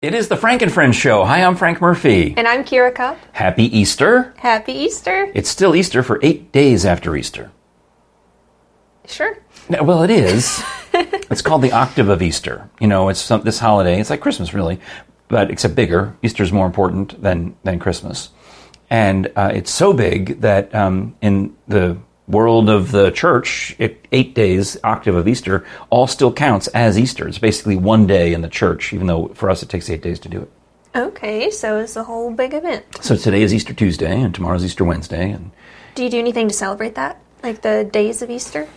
It is the Frank and Friends show. Hi, I'm Frank Murphy. And I'm Kira Cup. Happy Easter. Happy Easter. It's still Easter for eight days after Easter. Sure. No, well, it is. it's called the octave of Easter. You know, it's some, this holiday. It's like Christmas, really, but except bigger. Easter is more important than than Christmas, and uh, it's so big that um, in the world of the church, eight days, octave of Easter, all still counts as Easter. It's basically one day in the church, even though for us it takes eight days to do it. Okay, so it's a whole big event. So today is Easter Tuesday, and tomorrow's Easter Wednesday, and Do you do anything to celebrate that? Like the days of Easter?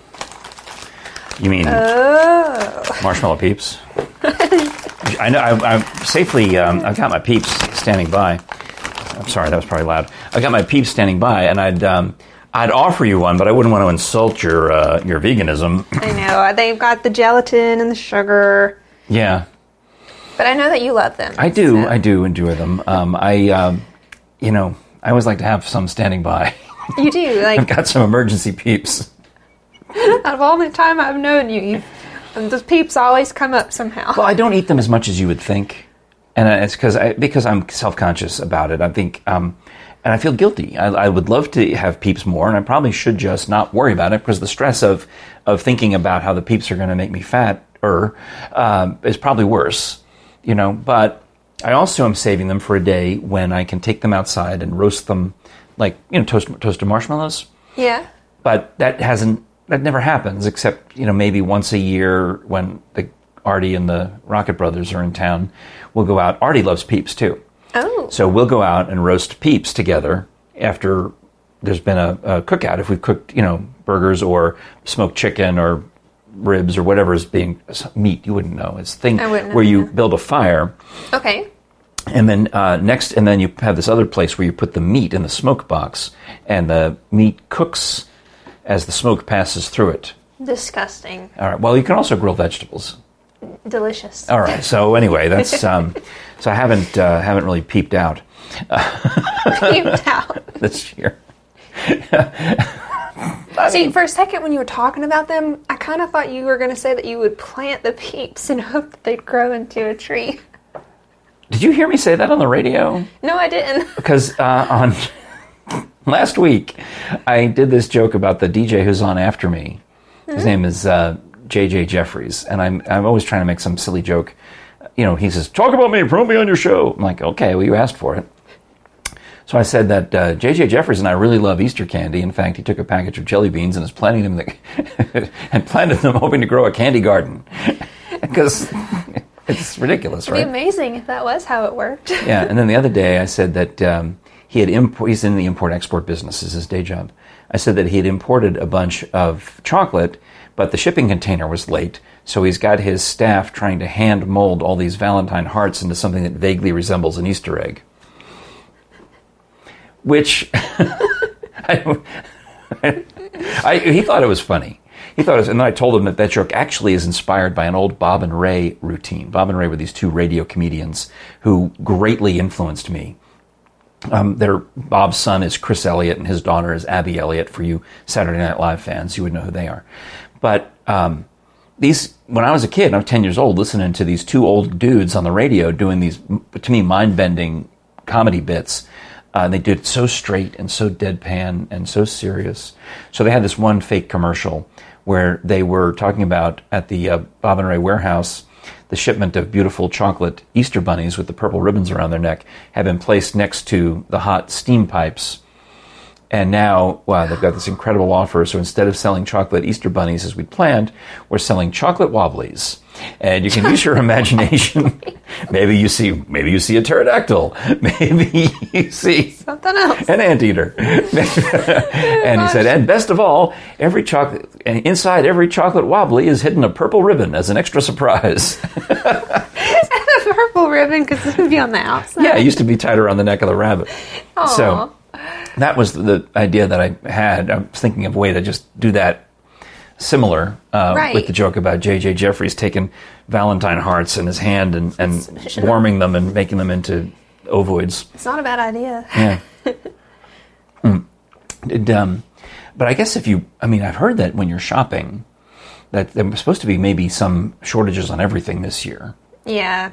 you mean Oh. marshmallow peeps? I know. I, I'm safely. Um, I've got my peeps standing by. I'm sorry, that was probably loud. I got my peeps standing by, and I'd um, I'd offer you one, but I wouldn't want to insult your uh, your veganism. I know. They've got the gelatin and the sugar. yeah, But I know that you love them. I do. so- I do enjoy them. Um, I, um, you know, I always like to have some standing by. You do. I've got some emergency peeps. out of all the time I've known you, you've, those peeps always come up somehow. Well, I don't eat them as much as you would think, and uh, it's because I because I'm self conscious about it. I think, um, and I feel guilty. I, I would love to have peeps more, and I probably should just not worry about it because the stress of of thinking about how the peeps are going to make me fat or um, is probably worse, you know. But I also am saving them for a day when I can take them outside and roast them, like you know, toast toasted marshmallows yeah. but that hasn't that never happens except you know maybe once a year when the Artie and the Rocket Brothers are in town we'll go out Artie loves peeps too Oh. so we'll go out and roast peeps together after there's been a, a cookout if we've cooked you know burgers or smoked chicken or ribs or whatever is being meat you wouldn't know it's thing I wouldn't know, where you build a fire Okay. and then uh, next, and then you have this other place where you put the meat in the smoke box, and the meat cooks as the smoke passes through it. Disgusting. All right. Well, you can also grill vegetables. Delicious. All right. So anyway, that's um, so I haven't uh, haven't really peeped out Peeped out. this year. See, for a second when you were talking about them, I kind of thought you were going to say that you would plant the peeps and hope that they'd grow into a tree. Did you hear me say that on the radio? No, I didn't. Because uh, on last week, I did this joke about the DJ who's on after me. His name is uh, JJ Jeffries, and I'm I'm always trying to make some silly joke. You know, he says, "Talk about me, promote me on your show." I'm like, "Okay, well, you asked for it." So I said that uh, JJ Jeffries and I really love Easter candy. In fact, he took a package of jelly beans and is planting them the, and planted them, hoping to grow a candy garden. Because it's ridiculous, It'd be right? amazing if that was how it worked. Yeah, and then the other day I said that um, he had import. He's in the import export business. Is his day job. I said that he had imported a bunch of chocolate, but the shipping container was late, so he's got his staff trying to hand mold all these Valentine hearts into something that vaguely resembles an Easter egg. Which I, I, he thought it was funny. He thought it was, and then I told him that that joke actually is inspired by an old Bob and Ray routine. Bob and Ray were these two radio comedians who greatly influenced me. Um, their Bob's son is Chris Elliott, and his daughter is Abby Elliott. For you Saturday Night Live fans, you would know who they are. But um, these, when I was a kid, I was ten years old, listening to these two old dudes on the radio doing these, to me, mind-bending comedy bits. Uh, they did it so straight and so deadpan and so serious. So they had this one fake commercial where they were talking about at the uh, Bob and Ray warehouse the shipment of beautiful chocolate Easter bunnies with the purple ribbons around their neck had been placed next to the hot steam pipes. And now, wow, they've got this incredible offer. So instead of selling chocolate Easter bunnies as we'd planned, we're selling chocolate wobblies. And you can use your imagination. maybe you see, maybe you see a pterodactyl. Maybe you see Something else. an anteater. and he said, and best of all, every chocolate inside every chocolate wobbly is hidden a purple ribbon as an extra surprise. a purple ribbon because it would be on the outside. yeah, it used to be tied around the neck of the rabbit. So Aw. That was the idea that I had. I was thinking of a way to just do that similar uh, Right. with the joke about J.J. Jeffries taking Valentine hearts in his hand and, and warming them and making them into ovoids. It's not a bad idea. Yeah. Mm. Did, um, but I guess if you, I mean, I've heard that when you're shopping, that there's supposed to be maybe some shortages on everything this year. Yeah.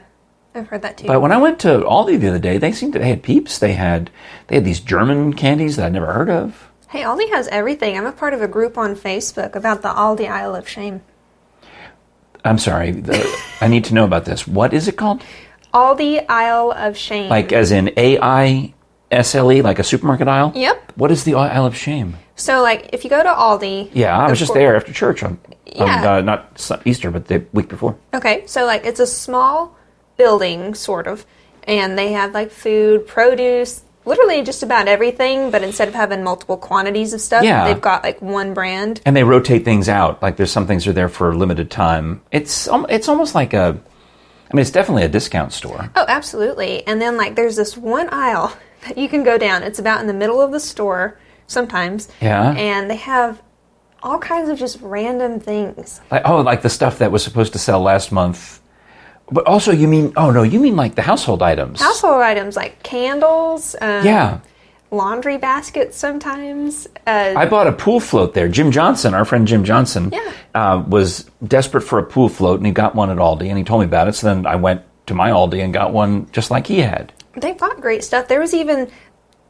I've heard that too. But when I went to Aldi the other day, they seemed to they had Peeps. They had they had these German candies that I'd never heard of. hey, Aldi has everything. I'm a part of a group on Facebook about the Aldi Aisle of Shame. I'm sorry, the, I need to know about this. What is it called? Aldi Aisle of Shame. Like as in A I S L E, like a supermarket aisle. Yep. What is the Aisle of Shame? So, like, if you go to Aldi. Yeah, I was just there after church on, on Yeah. uh, not Easter, but the week before. Okay, so like it's a small building, sort of, and they have like food, produce, literally just about everything. But instead of having multiple quantities of stuff, Yeah. they've got like one brand. and they rotate things out. Like there's some things are there for a limited time. It's it's almost like a, I mean, it's definitely a discount store. Oh, absolutely. And then like there's this one aisle that you can go down. It's about in the middle of the store sometimes. Yeah. And they have all kinds of just random things. Like oh, like the stuff that was supposed to sell last month. But also, you mean oh no, you mean like the household items? Household items like candles, um, Yeah, laundry baskets sometimes. Uh, I bought a pool float there. Jim Johnson, our friend Jim Johnson, Yeah. uh, was desperate for a pool float, and he got one at Aldi, and he told me about it. So then I went to my Aldi and got one just like he had. They've got great stuff. There was even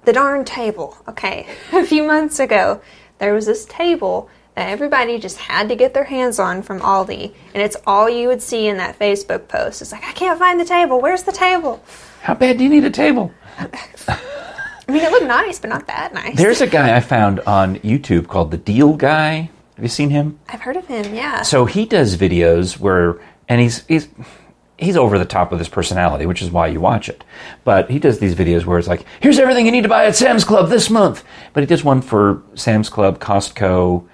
the darn table. Okay, a few months ago, there was this table that everybody just had to get their hands on from Aldi, and it's all you would see in that Facebook post. It's like, I can't find the table. Where's the table? How bad do you need a table? I mean, it looked nice, but not that nice. There's a guy I found on YouTube called the Deal Guy. Have you seen him? I've heard of him. Yeah. So he does videos where, and he's he's he's over the top with his personality, which is why you watch it. But he does these videos where it's like, here's everything you need to buy at Sam's Club this month. But he does one for Sam's Club, Costco,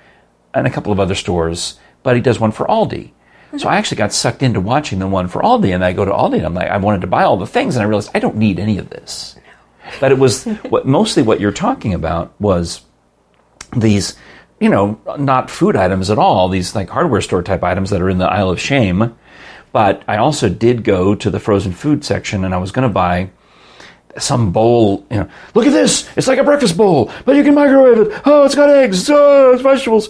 and a couple of other stores. But he does one for Aldi. So I actually got sucked into watching the one for Aldi, and I go to Aldi and I'm like, I wanted to buy all the things, and I realized I don't need any of this. But it was what mostly what you're talking about was these, you know, not food items at all, these like hardware store type items that are in the Aisle of Shame. But I also did go to the frozen food section and I was going to buy some bowl, you know, look at this, it's like a breakfast bowl, but you can microwave it. Oh, it's got eggs, oh, it's vegetables.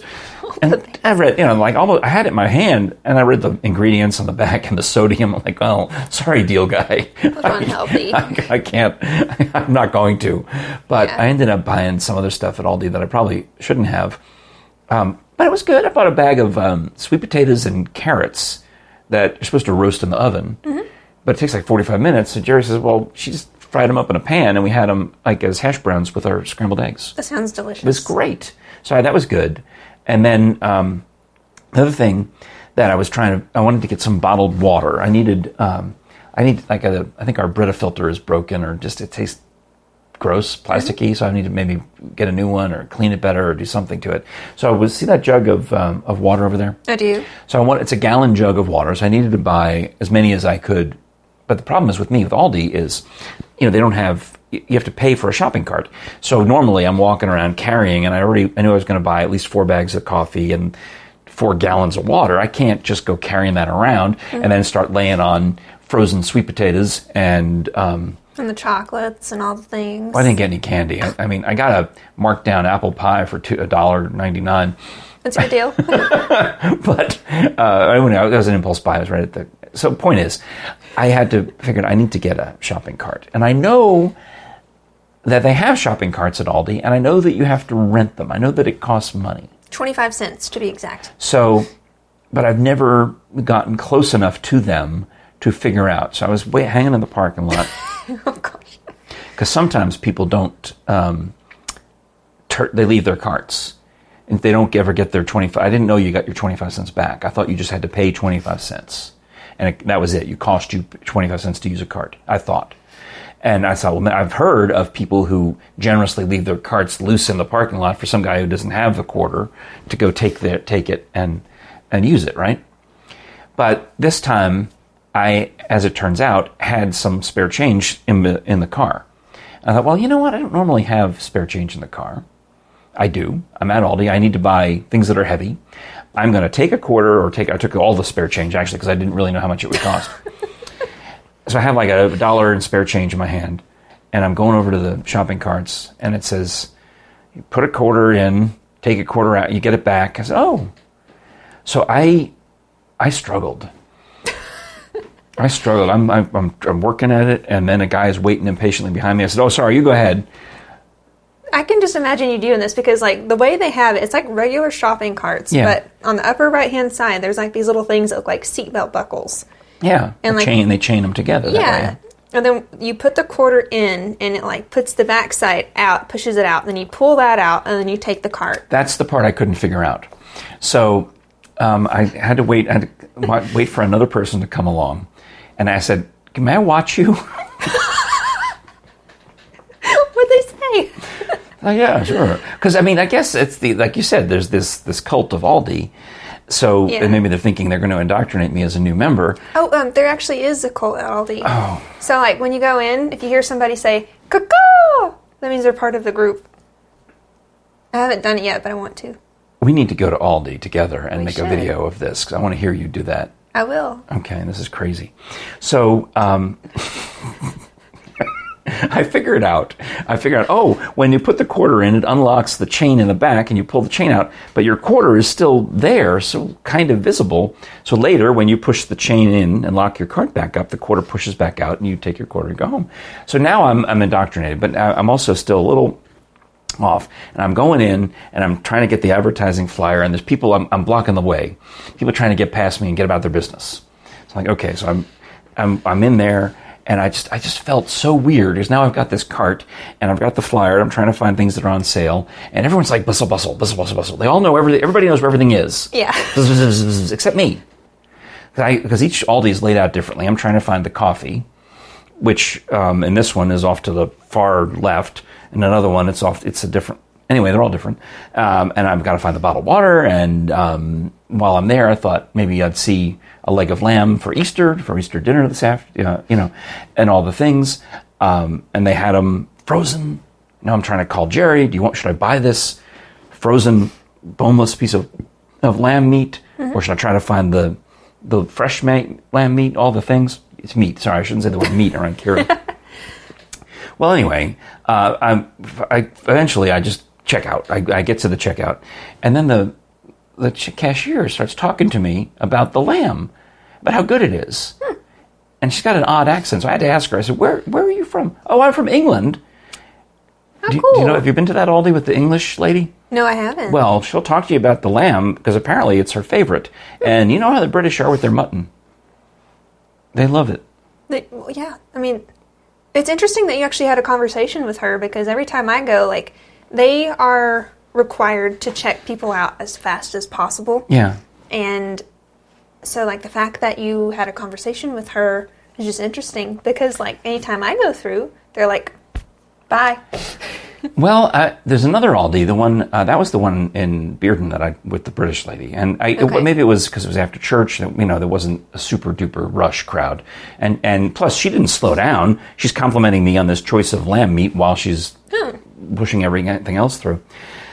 And I read, you know, like almost, I had it in my hand and I read the ingredients on the back and the sodium. I'm like, oh, sorry, deal guy. unhealthy. I, I can't, I'm not going to. But Yeah. I ended up buying some other stuff at Aldi that I probably shouldn't have. Um, but it was good. I bought a bag of um, sweet potatoes and carrots that you're supposed to roast in the oven. But it takes like 45 minutes. And Jerry says, well, she just fried them up in a pan and we had them like as hash browns with our scrambled eggs. that sounds delicious. It was great. So that was good. And then um, the other thing that I was trying to, I wanted to get some bottled water. I needed, um, I need like a, I think our Brita filter is broken or just it tastes gross, plasticky. So I need to maybe get a new one or clean it better or do something to it. So I was see that jug of um, of water over there. I do. So I want it's a gallon jug of water. So I needed to buy as many as I could. But the problem is with me with Aldi is, you know, they don't have. You have to pay for a shopping cart. So normally I'm walking around carrying, and I already I knew I was going to buy at least four bags of coffee and four gallons of water. I can't just go carrying that around and then start laying on frozen sweet potatoes and. Um, And the chocolates and all the things. I didn't get any candy. I, I mean, I got a marked down apple pie for two a dollar ninety nine. What's your deal? but uh, I out. That was an impulse buy. I was right at the. So point is, I had to figure. I need to get a shopping cart, and I know that they have shopping carts at Aldi, and I know that you have to rent them. I know that it costs money. 25 cents to be exact. So, but I've never gotten close enough to them to figure out. So I was wait, hanging in the parking lot oh gosh. because sometimes people don't. Um, tur they leave their carts. And they don't ever get their 25 I didn't know you got your 25 cents back. I thought you just had to pay 25 cents. And it, that was it. You cost you 25 cents to use a cart. I thought. And I thought, well, I've heard of people who generously leave their carts loose in the parking lot for some guy who doesn't have the quarter to go take the, take it and and use it, right? But this time, I, as it turns out, had some spare change in the in the car. I thought, well, you know what? I don't normally have spare change in the car. I do. I'm at Aldi. I need to buy things that are heavy. I'm going to take a quarter or take. I took all the spare change actually because I didn't really know how much it would cost. so I have like a dollar in spare change in my hand, and I'm going over to the shopping carts, and it says, "You put a quarter in, take a quarter out, you get it back." I said, "Oh." So I, I struggled. I struggled. I'm, I'm, I'm, I'm working at it, and then a guy is waiting impatiently behind me. I said, "Oh, sorry, you go ahead." I can just imagine you doing this because, like, the way they have it, it's like regular shopping carts, Yeah. but on the upper right hand side, there's like these little things that look like seatbelt buckles. Yeah, And, like- chain they chain them together. that Yeah. way. And then you put the quarter in, and it like puts the back side out, pushes it out. Then you pull that out, and then you take the cart. That's the part I couldn't figure out. So um, I had to wait. I had to wait for another person to come along, and I said, "May I watch you?" What'd they say? Oh, yeah, sure. Because I mean, I guess it's the like you said. There's this this cult of Aldi. So Yeah. and maybe they're thinking they're going to indoctrinate me as a new member. Oh, um, there actually is a cult at Aldi. Oh. So, like, when you go in, if you hear somebody say "cuckoo," that means they're part of the group. I haven't done it yet, but I want to. We need to go to Aldi together and We make should. a video of this because I want to hear you do that. I will. Okay, this is crazy. So um, I figured it out. I figured out. Oh, when you put the quarter in, it unlocks the chain in the back, and you pull the chain out. But your quarter is still there, so kind of visible. So later, when you push the chain in and lock your cart back up, the quarter pushes back out, and you take your quarter and go home. So now I'm, I'm indoctrinated, but I'm also still a little off and I'm going in and I'm trying to get the advertising flyer and there's people I'm, I'm blocking the way people trying to get past me and get about their business so I'm like okay so I'm I'm, I'm in there and I just I just felt so weird because now I've got this cart and I've got the flyer and I'm trying to find things that are on sale and everyone's like bustle bustle bustle bustle bustle they all know everything everybody knows where everything is Yeah. Except me because each Aldi is laid out differently I'm trying to find the coffee which um, in this one is off to the far left, and another one it's off. It's a different. Anyway, they're all different, um, and I've got to find the bottled water. And um, while I'm there, I thought maybe I'd see a leg of lamb for Easter for Easter dinner this after, you know, and all the things. Um, and they had them frozen. Now I'm trying to call Jerry. Do you want? Should I buy this frozen boneless piece of of lamb meat, or should I try to find the the fresh ma- lamb meat? All the things. It's meat. Sorry, I shouldn't say the word meat around Kira. well, anyway, uh, I'm, I eventually I just check out. I, I get to the checkout, and then the the ch- cashier starts talking to me about the lamb, about how good it is. Hmm. And she's got an odd accent, so I had to ask her. I said, "Where where are you from?" "Oh, I'm from England." How Do, you- cool. do you know? Have you been to that Aldi with the English lady? no, I haven't. Well, she'll talk to you about the lamb because apparently it's her favorite. Hmm. And you know how the British are with their mutton. They love it. They- well, yeah, I mean, it's interesting that you actually had a conversation with her because every time I go, like, they are required to check people out as fast as possible. Yeah. And so, like, the fact that you had a conversation with her is just interesting because, like, anytime I go through, they're like, bye. Well, uh, there's another Aldi. The one uh, that was the one in Bearden that I with the British lady, and I, Okay. maybe it was because it was after church. You know, there wasn't a super duper rush crowd, and and plus she didn't slow down. She's complimenting me on this choice of lamb meat while she's pushing everything else through.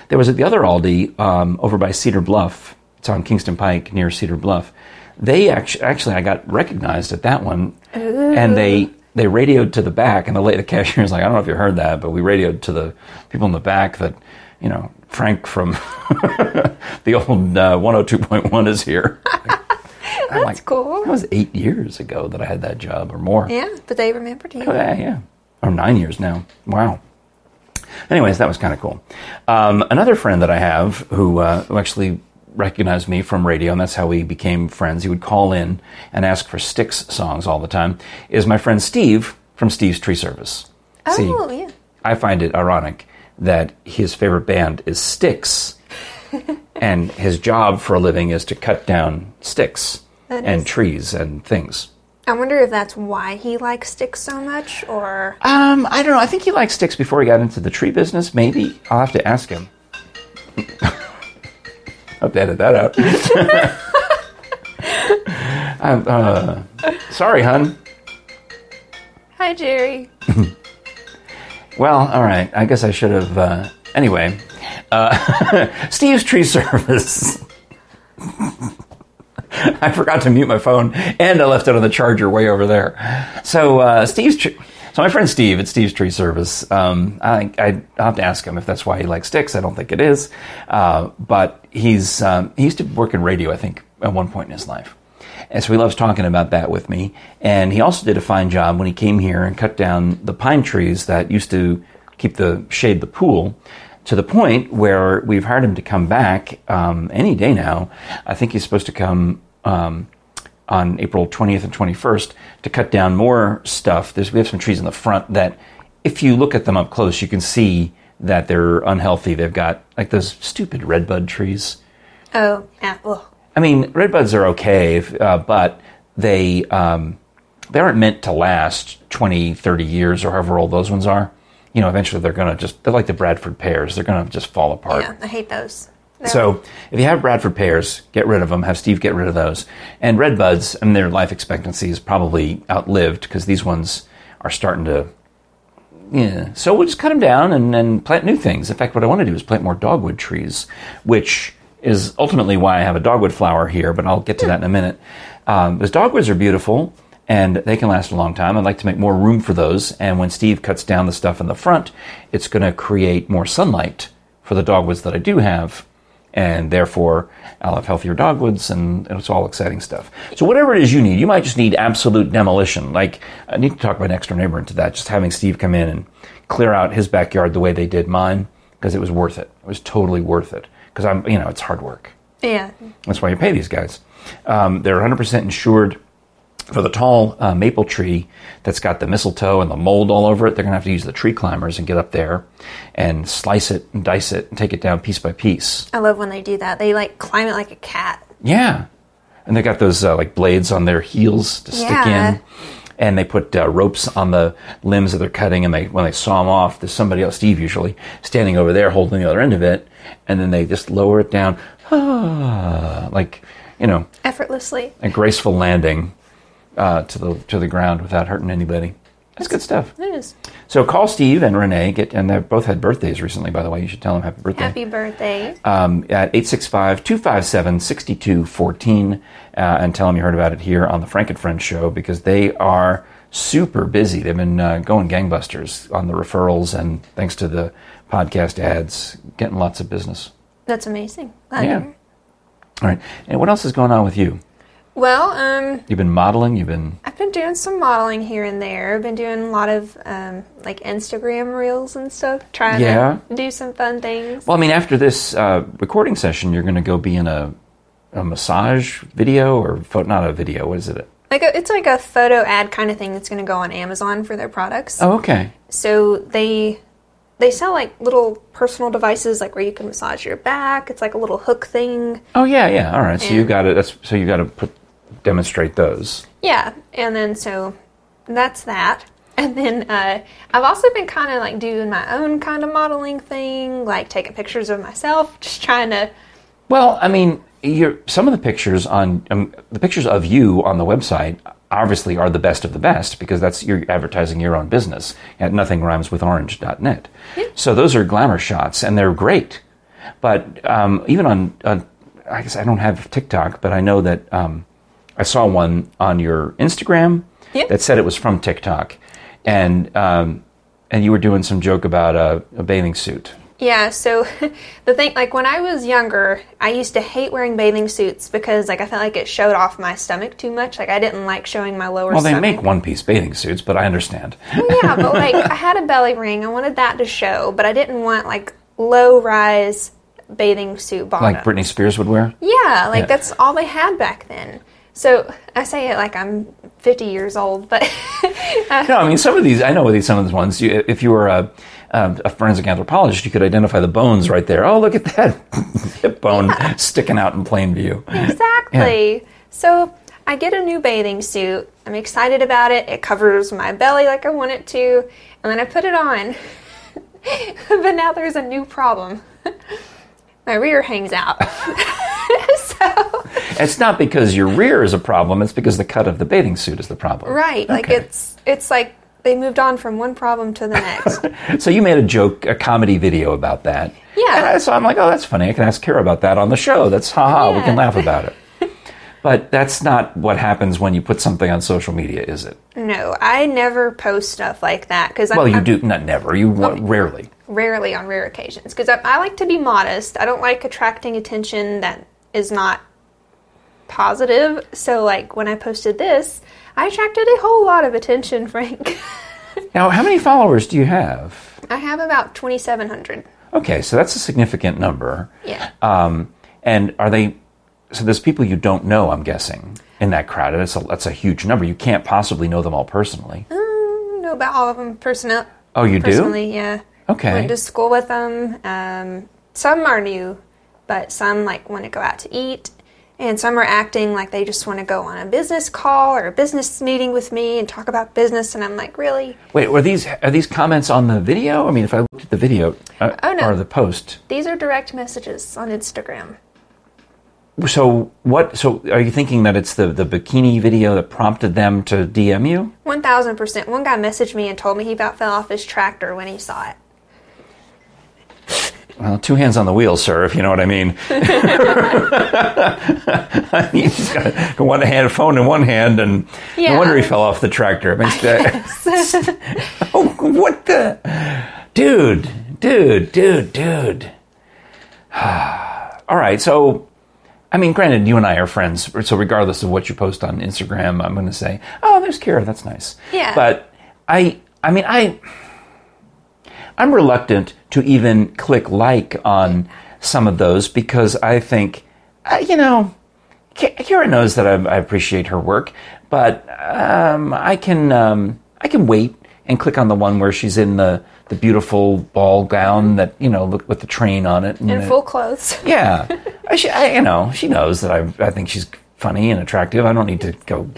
There was at the other Aldi um, over by Cedar Bluff. It's on Kingston Pike near Cedar Bluff. They actually, actually, I got recognized at that one, and they they radioed to the back, and the lady, the cashier was like, "I don't know if you heard that, but we radioed to the people in the back that, you know, Frank from the old uh, 102.1 is here." That's cool. That was eight years ago that I had that job, or more. Yeah, but they remembered you. Oh, yeah, yeah. Or nine years now. Wow. Anyways, that was kind of cool. Um, another friend that I have who, uh, who actually recognized me from radio, and that's how we became friends. He would call in and ask for Styx songs all the time. Is my friend Steve from Steve's Tree Service. Oh, yeah. I find it ironic that his favorite band is Styx, and his job for a living is to cut down sticks That and is- trees and things. I wonder if that's why he likes sticks so much, or Um, I don't know. I think he liked sticks before he got into the tree business. Maybe I'll have to ask him. I'll have to edit that out. I'm, uh, sorry, hun. hi, Jerry. Well, all right. I guess I should have. Uh, anyway, uh, Steve's tree service. I forgot to mute my phone, and I left it on the charger way over there. So uh, Steve's. Tree, so my friend Steve at Steve's Tree Service. Um, I, I have to ask him if that's why he likes sticks. I don't think it is, uh, but he's um, he used to work in radio. I think at one point in his life, And so he loves talking about that with me. And he also did a fine job when he came here and cut down the pine trees that used to keep the shade the pool to the point where we've hired him to come back um, any day now. I think he's supposed to come um, on April 20th and 21st to cut down more stuff. There's, we have some trees in the front that, if you look at them up close, you can see that they're unhealthy. They've got like those stupid redbud trees. Oh. Ugh. I mean, redbuds are okay, if, uh, but they um, they aren't meant to last 20, 30 years or however old those ones are. You know, eventually they're going to just, they're like the Bradford pears. They're going to just fall apart. Yeah, I hate those. They're- So if you have Bradford pears, get rid of them. Have Steve get rid of those. And red buds, I mean, their life expectancy is probably outlived because these ones are starting to. Yeah. So we'll just cut them down and, and plant new things. In fact, what I want to do is plant more dogwood trees, which is ultimately why I have a dogwood flower here. But I'll get to that in a minute. Um, because dogwoods are beautiful and they can last a long time. I'd like to make more room for those. And when Steve cuts down the stuff in the front, it's going to create more sunlight for the dogwoods that I do have and therefore I'll have healthier dogwoods, and it's all exciting stuff. So whatever it is you need, you might just need absolute demolition. Like I need to talk my next door neighbor into that. Just having Steve come in and clear out his backyard the way they did mine, because it was worth it. It was totally worth it. Because I'm, you know, it's hard work. yeah. That's why you pay these guys. Um, they're 100% insured for the tall uh, maple tree that's got the mistletoe and the mold all over it. They're going to have to use the tree climbers and get up there and slice it and dice it and take it down piece by piece. I love when they do that. They like climb it like a cat. Yeah, and they got those uh, like blades on their heels to stick Yeah. in, and they put uh, ropes on the limbs that they're cutting. And they when they saw them off, there's somebody else, Steve usually, standing over there holding the other end of it, and then they just lower it down, ah, like you know, Effortlessly. a graceful landing uh, to the to the ground without hurting anybody. That's good stuff. It is. So call Steve and Renee. Get and they both had birthdays recently, by the way. You should tell them happy birthday Happy birthday. um, at 865-257-6214 uh, and tell them you heard about it here on the Frank and Friends show because they are super busy. They've been uh, going gangbusters on the referrals and thanks to the podcast ads, getting lots of business. That's amazing. Glad Yeah. to hear. All right. And what else is going on with you? Well, um, You've been modeling. You've been I've been doing some modeling here and there. I've been doing a lot of um, like Instagram reels and stuff, trying Yeah. to do some fun things. well. I mean, after this uh, recording session, you're going to go be in a a massage video or photo, not a video. What is it? Like a, it's like a photo ad kind of thing that's going to go on Amazon for their products. Oh, okay. So they they sell like little personal devices, like where you can massage your back. It's like a little hook thing. Oh, yeah, yeah. All right. So you And- got. That's so you got to put demonstrate those. Yeah, and then so that's that. And then uh, I've also been kind of like doing my own kind of modeling thing, like taking pictures of myself, just trying to. Well, I mean, you're, some of the pictures on um, the pictures of you on the website obviously are the best of the best because that's you're advertising your own business at nothingrhymeswithorange.net. rhymes with orange.net. So those are glamour shots and they're great. But um, even on, on, I guess I don't have TikTok, but I know that um, I saw one on your Instagram Yeah. that said it was from TikTok, and um, and you were doing some joke about a, a bathing suit. Yeah, so the thing, like when I was younger, I used to hate wearing bathing suits because like I felt like it showed off my stomach too much. Like I didn't like showing my lower Well, they stomach. make one-piece bathing suits, but I understand. yeah, but like I had a belly ring. I wanted that to show, but I didn't want like low rise bathing suit bottom. like Britney Spears would wear. Yeah, like Yeah. that's all they had back then. So I say it like I'm 50 years old, but uh, No, I mean some of these. I know these some of these ones. You, if you were a, a, a forensic anthropologist, you could identify the bones right there. Oh, look at that hip bone sticking out in plain view. exactly. So I get a new bathing suit. I'm excited about it. It covers my belly like I want it to, and then I put it on. but now there's a new problem. my rear hangs out. It's not because your rear is a problem. It's because the cut of the bathing suit is the problem. right, like it's it's like they moved on from one problem to the next. So you made a joke, a comedy video about that. Yeah. And I, so I'm like, oh, that's funny. I can ask Kara about that on the show. That's haha. We can laugh about it. But that's not what happens when you put something on social media, is it? no, I never post stuff like that because Well, you I'm do not never. You wa- oh, rarely. rarely on rare occasions because I, I like to be modest. I don't like attracting attention that is not positive. So, like, when I posted this, I attracted a whole lot of attention, Frank. Now, how many followers do you have? I have about 2,700. Okay, so that's a significant number. Yeah. Um, and are they? So there's people you don't know. I'm guessing in that crowd. That's a that's a huge number. You can't possibly know them all personally. Mm, know about all of them personally. Oh, you do? yeah. Okay. Went to school with them. Um, some are new, but some like want to go out to eat, and some are acting like they just want to go on a business call or a business meeting with me and talk about business. And I'm like, really? Wait, were these are these comments on the video? I mean, if I looked at the video uh, Oh, no. or the post, These are direct messages on Instagram. so what? So are you thinking that it's the the bikini video that prompted them to DM you? One thousand percent. One guy messaged me and told me he about fell off his tractor when he saw it. Well, two hands on the wheel, sir, if you know what I mean. He's got one hand, phone in one hand, and no wonder he fell off the tractor. I mean, oh, what the? Dude, dude, dude, dude. All right, so, I mean, granted, you and I are friends, so regardless of what you post on Instagram, I'm going to say, oh, there's Kira, that's nice. Yeah. But I, I mean, I, I'm reluctant to even click like on some of those because I think, uh, you know, Kira knows that I, I appreciate her work, but um, I can um, I can wait and click on the one where she's in the, the beautiful ball gown that you know look with the train on it. and In it- full clothes. yeah, I, sh- I, you know, she knows that I, I think she's funny and attractive. I don't need to go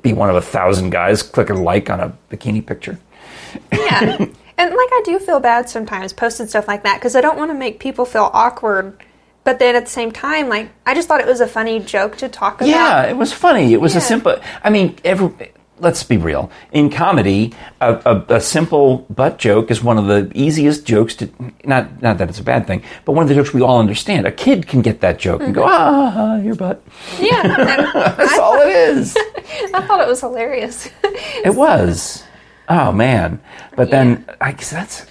be one of a thousand guys clicking like on a bikini picture. Yeah. And like I do feel bad sometimes posting stuff like that because I don't want to make people feel awkward. But then at the same time, like I just thought it was a funny joke to talk about. Yeah, it was funny. It was a simple. I mean, every. Let's be real. In comedy, a, a, a simple butt joke is one of the easiest jokes to. Not, not that it's a bad thing, but one of the jokes we all understand. A kid can get that joke and go, ah, your butt. Yeah. That's I, all it is. I thought it was hilarious. It was. Oh man! But then I guess that's.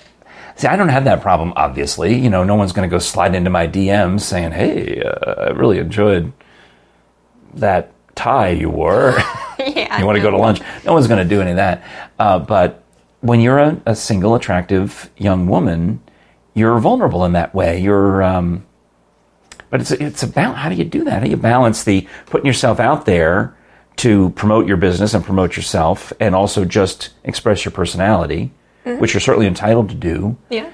See, I don't have that problem. Obviously, you know, no one's going to go slide into my DMs saying, "Hey, uh, I really enjoyed that tie you wore. yeah. you want to go to lunch?" No one's going to do any of that. Uh, but when you're a, a single, attractive young woman, you're vulnerable in that way. You're. Um, but it's it's about how do you do that? How do you balance the putting yourself out there to promote your business and promote yourself, and also just express your personality, mm-hmm. which you're certainly entitled to do. Yeah.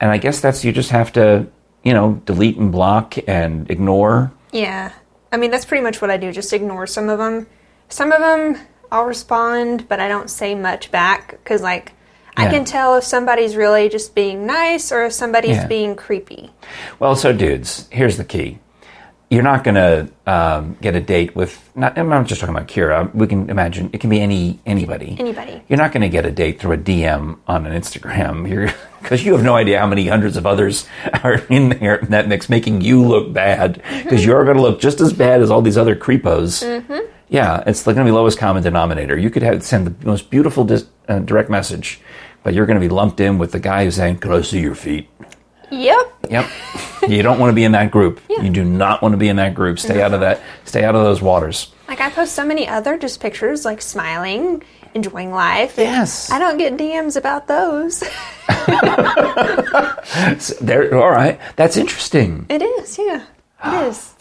And I guess that's you just have to, you know, delete and block and ignore. Yeah. I mean, that's pretty much what I do. Just ignore some of them. Some of them I'll respond, but I don't say much back because, like, I can tell if somebody's really just being nice or if somebody's Yeah. being creepy. Well, so dudes, here's the key. You're not going to um, get a date with. Not, I'm not just talking about Kira. We can imagine it can be any anybody. Anybody. You're not going to get a date through a DM on an Instagram. You're because you have no idea how many hundreds of others are in there in that mix, making you look bad. Because you're going to look just as bad as all these other creepos. Yeah, it's going to be lowest common denominator. You could have send the most beautiful dis, uh, direct message, but you're going to be lumped in with the guy who's saying, "Could I see your feet?" Yep. Yep. you don't want to be in that group. You do not want to be in that group. Stay out of that. Stay out of those waters. Like, I post so many other just pictures, like smiling, enjoying life. Yes. I don't get DMs about those. So there. All right. That's interesting. it is, yeah. It ah. is.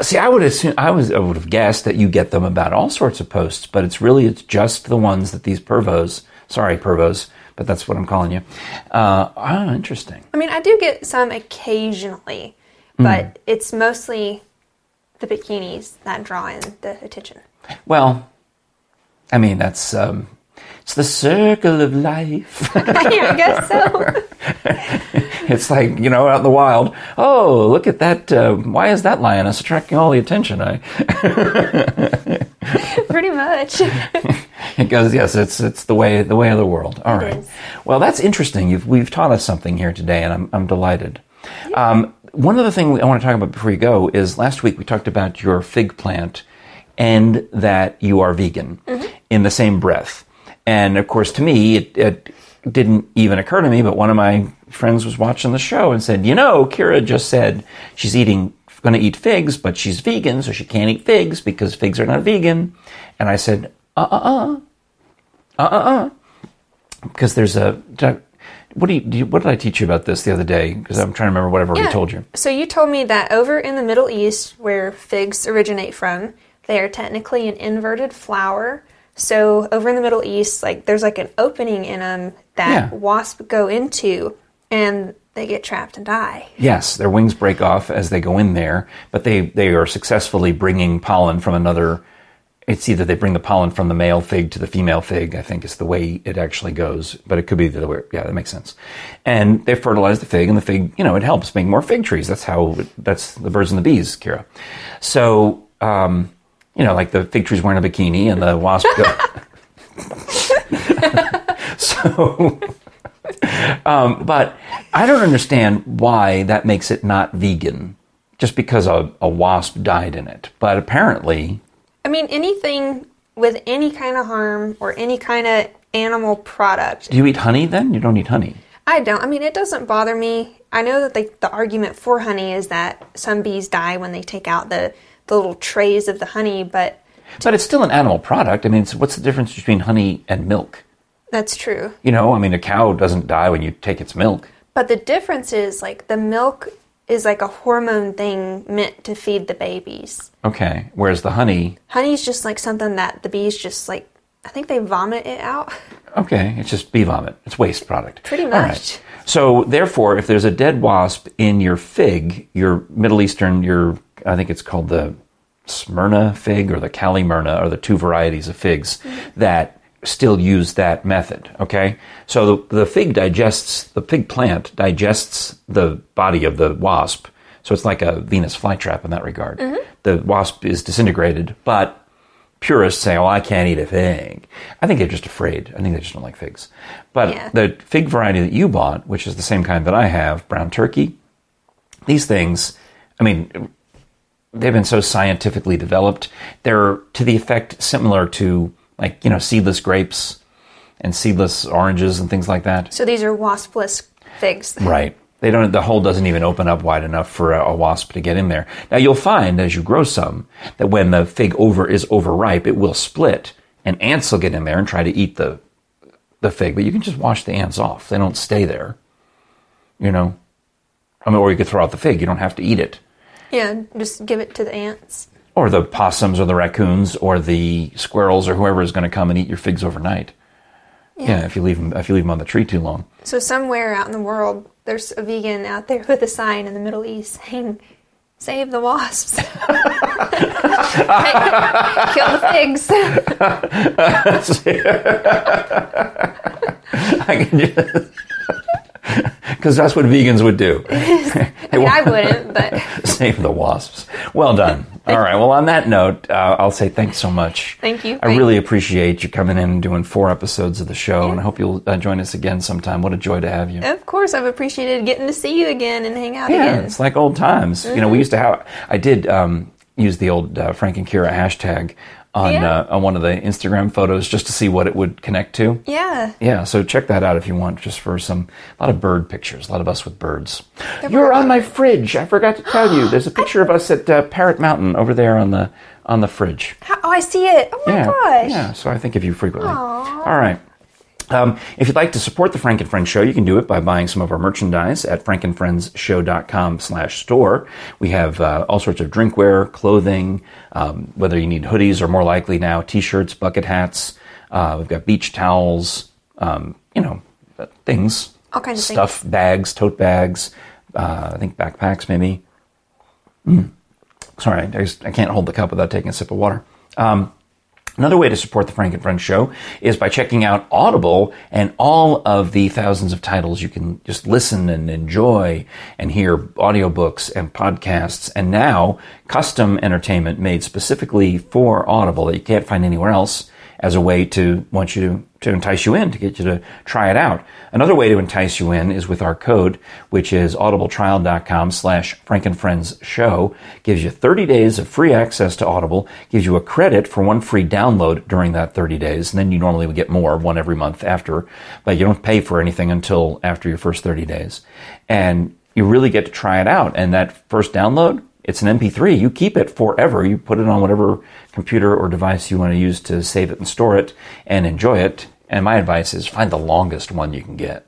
See, I would assume I was I would have guessed that you get them about all sorts of posts, but it's really it's just the ones that these pervos. Sorry, pervos, but that's what I'm calling you. Uh, oh, interesting. I mean, I do get some occasionally, Hmm. but it's mostly the bikinis that draw in the attention. Well, I mean that's um, it's the circle of life. yeah, I guess so. It's like, you know, out in the wild. Oh, look at that. Uh, why is that lioness attracting all the attention? I, Pretty much. it goes, yes, it's, it's the way, the way of the world. All right. is. Well, that's interesting. You've, we've taught us something here today and I'm, I'm delighted. Um, one other thing I want to talk about before you go is last week we talked about your fig plant and that you are vegan in the same breath. And of course, to me, it, it didn't even occur to me, but one of my friends was watching the show and said, You know, Kira just said she's eating going to eat figs, but she's vegan, so she can't eat figs because figs are not vegan. And I said, uh uh uh, uh uh uh, because there's a. What do you, do you, What did I teach you about this the other day? Because I'm trying to remember whatever we told you. So you told me that over in the Middle East, where figs originate from, they are technically an inverted flower. So over in the Middle East, like there's like an opening in them that Yeah. wasps go into, and they get trapped and die. Yes, their wings break off as they go in there, but they, they are successfully bringing pollen from another. It's either they bring the pollen from the male fig to the female fig, I think is the way it actually goes, but it could be the other way. Yeah, that makes sense. And they fertilize the fig, and the fig, you know, it helps make more fig trees. That's how, it, that's the birds and the bees, Kira. So, um, you know, like the fig tree's wearing a bikini and the wasp go. so, um, but I don't understand why that makes it not vegan, just because a, a wasp died in it. But apparently, I mean, anything with any kind of harm or any kind of animal product. do you eat honey then? You don't eat honey. I don't. I mean, it doesn't bother me. I know that the, the argument for honey is that some bees die when they take out the, the little trays of the honey, but But it's still an animal product. I mean, what's the difference between honey and milk? That's true. You know, I mean, a cow doesn't die when you take its milk. But the difference is like the milk is like a hormone thing meant to feed the babies. Okay. Whereas the honey, Honey's just like something that the bees just like, I think they vomit it out. okay, it's just bee vomit. It's waste product. Pretty All much. So therefore, if there's a dead wasp in your fig, your Middle Eastern, your I think it's called the Smyrna fig or the Calimyrna are the two varieties of figs mm-hmm. that still use that method. Okay, so the, the fig digests the fig plant digests the body of the wasp, so it's like a Venus flytrap in that regard. Mm-hmm. The wasp is disintegrated, but purists say, "Oh, I can't eat a fig." I think they're just afraid. I think they just don't like figs. But Yeah. the fig variety that you bought, which is the same kind that I have, brown turkey, these things, I mean, they've been so scientifically developed. They're to the effect similar to like you know seedless grapes and seedless oranges and things like that. So these are waspless figs. Right. They don't. The hole doesn't even open up wide enough for a, a wasp to get in there. Now you'll find as you grow some that when the fig over is overripe, it will split, and ants will get in there and try to eat the the fig. But you can just wash the ants off. They don't stay there. You know. I mean, or you could throw out the fig. You don't have to eat it. Yeah, just give it to the ants. Or the possums, or the raccoons, or the squirrels, or whoever is going to come and eat your figs overnight. Yeah. if you leave them, if you leave them on the tree too long. So somewhere out in the world, there's a vegan out there with a sign in the Middle East saying, "Save the wasps, kill the figs." Because that's what vegans would do. I mean, I wouldn't, but Save the wasps. Well done. All right. Well, on that note, uh, I'll say thanks so much. Thank you. I really appreciate you coming in and doing four episodes of the show, and I hope you'll uh, join us again sometime. What a joy to have you. of course, I've appreciated getting to see you again and hang out Yeah, again. it's like old times. You know, we used to have. I did um, use the old uh, Frank and Kira hashtag on Yeah. uh, on one of the Instagram photos just to see what it would connect to. Yeah, Yeah, so check that out if you want, just for some a lot of bird pictures, a lot of us with birds. You're on my fridge. I forgot to tell you. There's a picture of us at uh, Parrot Mountain over there on the on the fridge. How, oh, I see it. Oh my yeah, gosh. yeah. So I think of you frequently. All right. Um, if you'd like to support the Frank and Friends show, you can do it by buying some of our merchandise at frankandfriendsshow.com slash store. We have uh, all sorts of drinkware, clothing, um, whether you need hoodies or more likely now t-shirts, bucket hats. Uh, we've got beach towels, um, you know, uh, things. All kinds of Stuff, bags, tote bags, uh, I think backpacks maybe. Mm. Sorry, I, just, I can't hold the cup without taking a sip of water. Um, Another way to support the Frank and Friends show is by checking out Audible and all of the thousands of titles you can just listen and enjoy and hear audiobooks and podcasts. And now custom entertainment made specifically for Audible that you can't find anywhere else as a way to want you to, to entice you in, to get you to try it out. Another way to entice you in is with our code, which is audibletrial.com slash frankandfriendsshow. Gives you 30 days of free access to Audible, gives you a credit for one free download during that 30 days, and then you normally would get more, one every month after, but you don't pay for anything until after your first 30 days. And you really get to try it out. And that first download, It's an MP3. You keep it forever. You put it on whatever computer or device you want to use to save it and store it and enjoy it. And my advice is find the longest one you can get.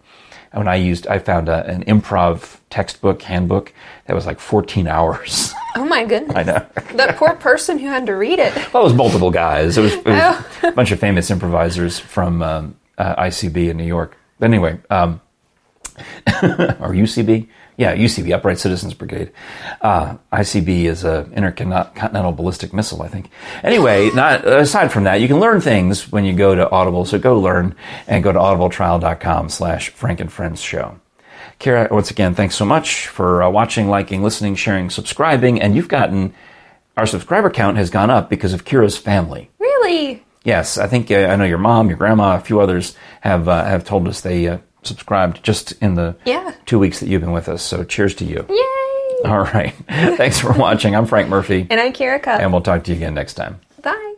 When I used, I found a, an improv textbook, handbook that was like 14 hours. Oh my goodness. I know. That poor person who had to read it. Well, it was multiple guys. It was, it was Oh. a bunch of famous improvisers from um, uh, ICB in New York. But anyway, um, or UCB? Yeah, UCB, Upright Citizens Brigade. Uh, ICB is a intercontinental ballistic missile, I think. Anyway, not aside from that, you can learn things when you go to Audible. So go learn and go to audibletrial.com slash Frank and Friends Show. Kara, once again, thanks so much for uh, watching, liking, listening, sharing, subscribing, and you've gotten our subscriber count has gone up because of Kira's family. Really? Yes, I think uh, I know your mom, your grandma, a few others have uh, have told us they uh, subscribed just in the Yeah. two weeks that you've been with us. So cheers to you. Yay! All right. Thanks for watching. I'm Frank Murphy, And I'm Kira Cup. and we'll talk to you again next time. Bye.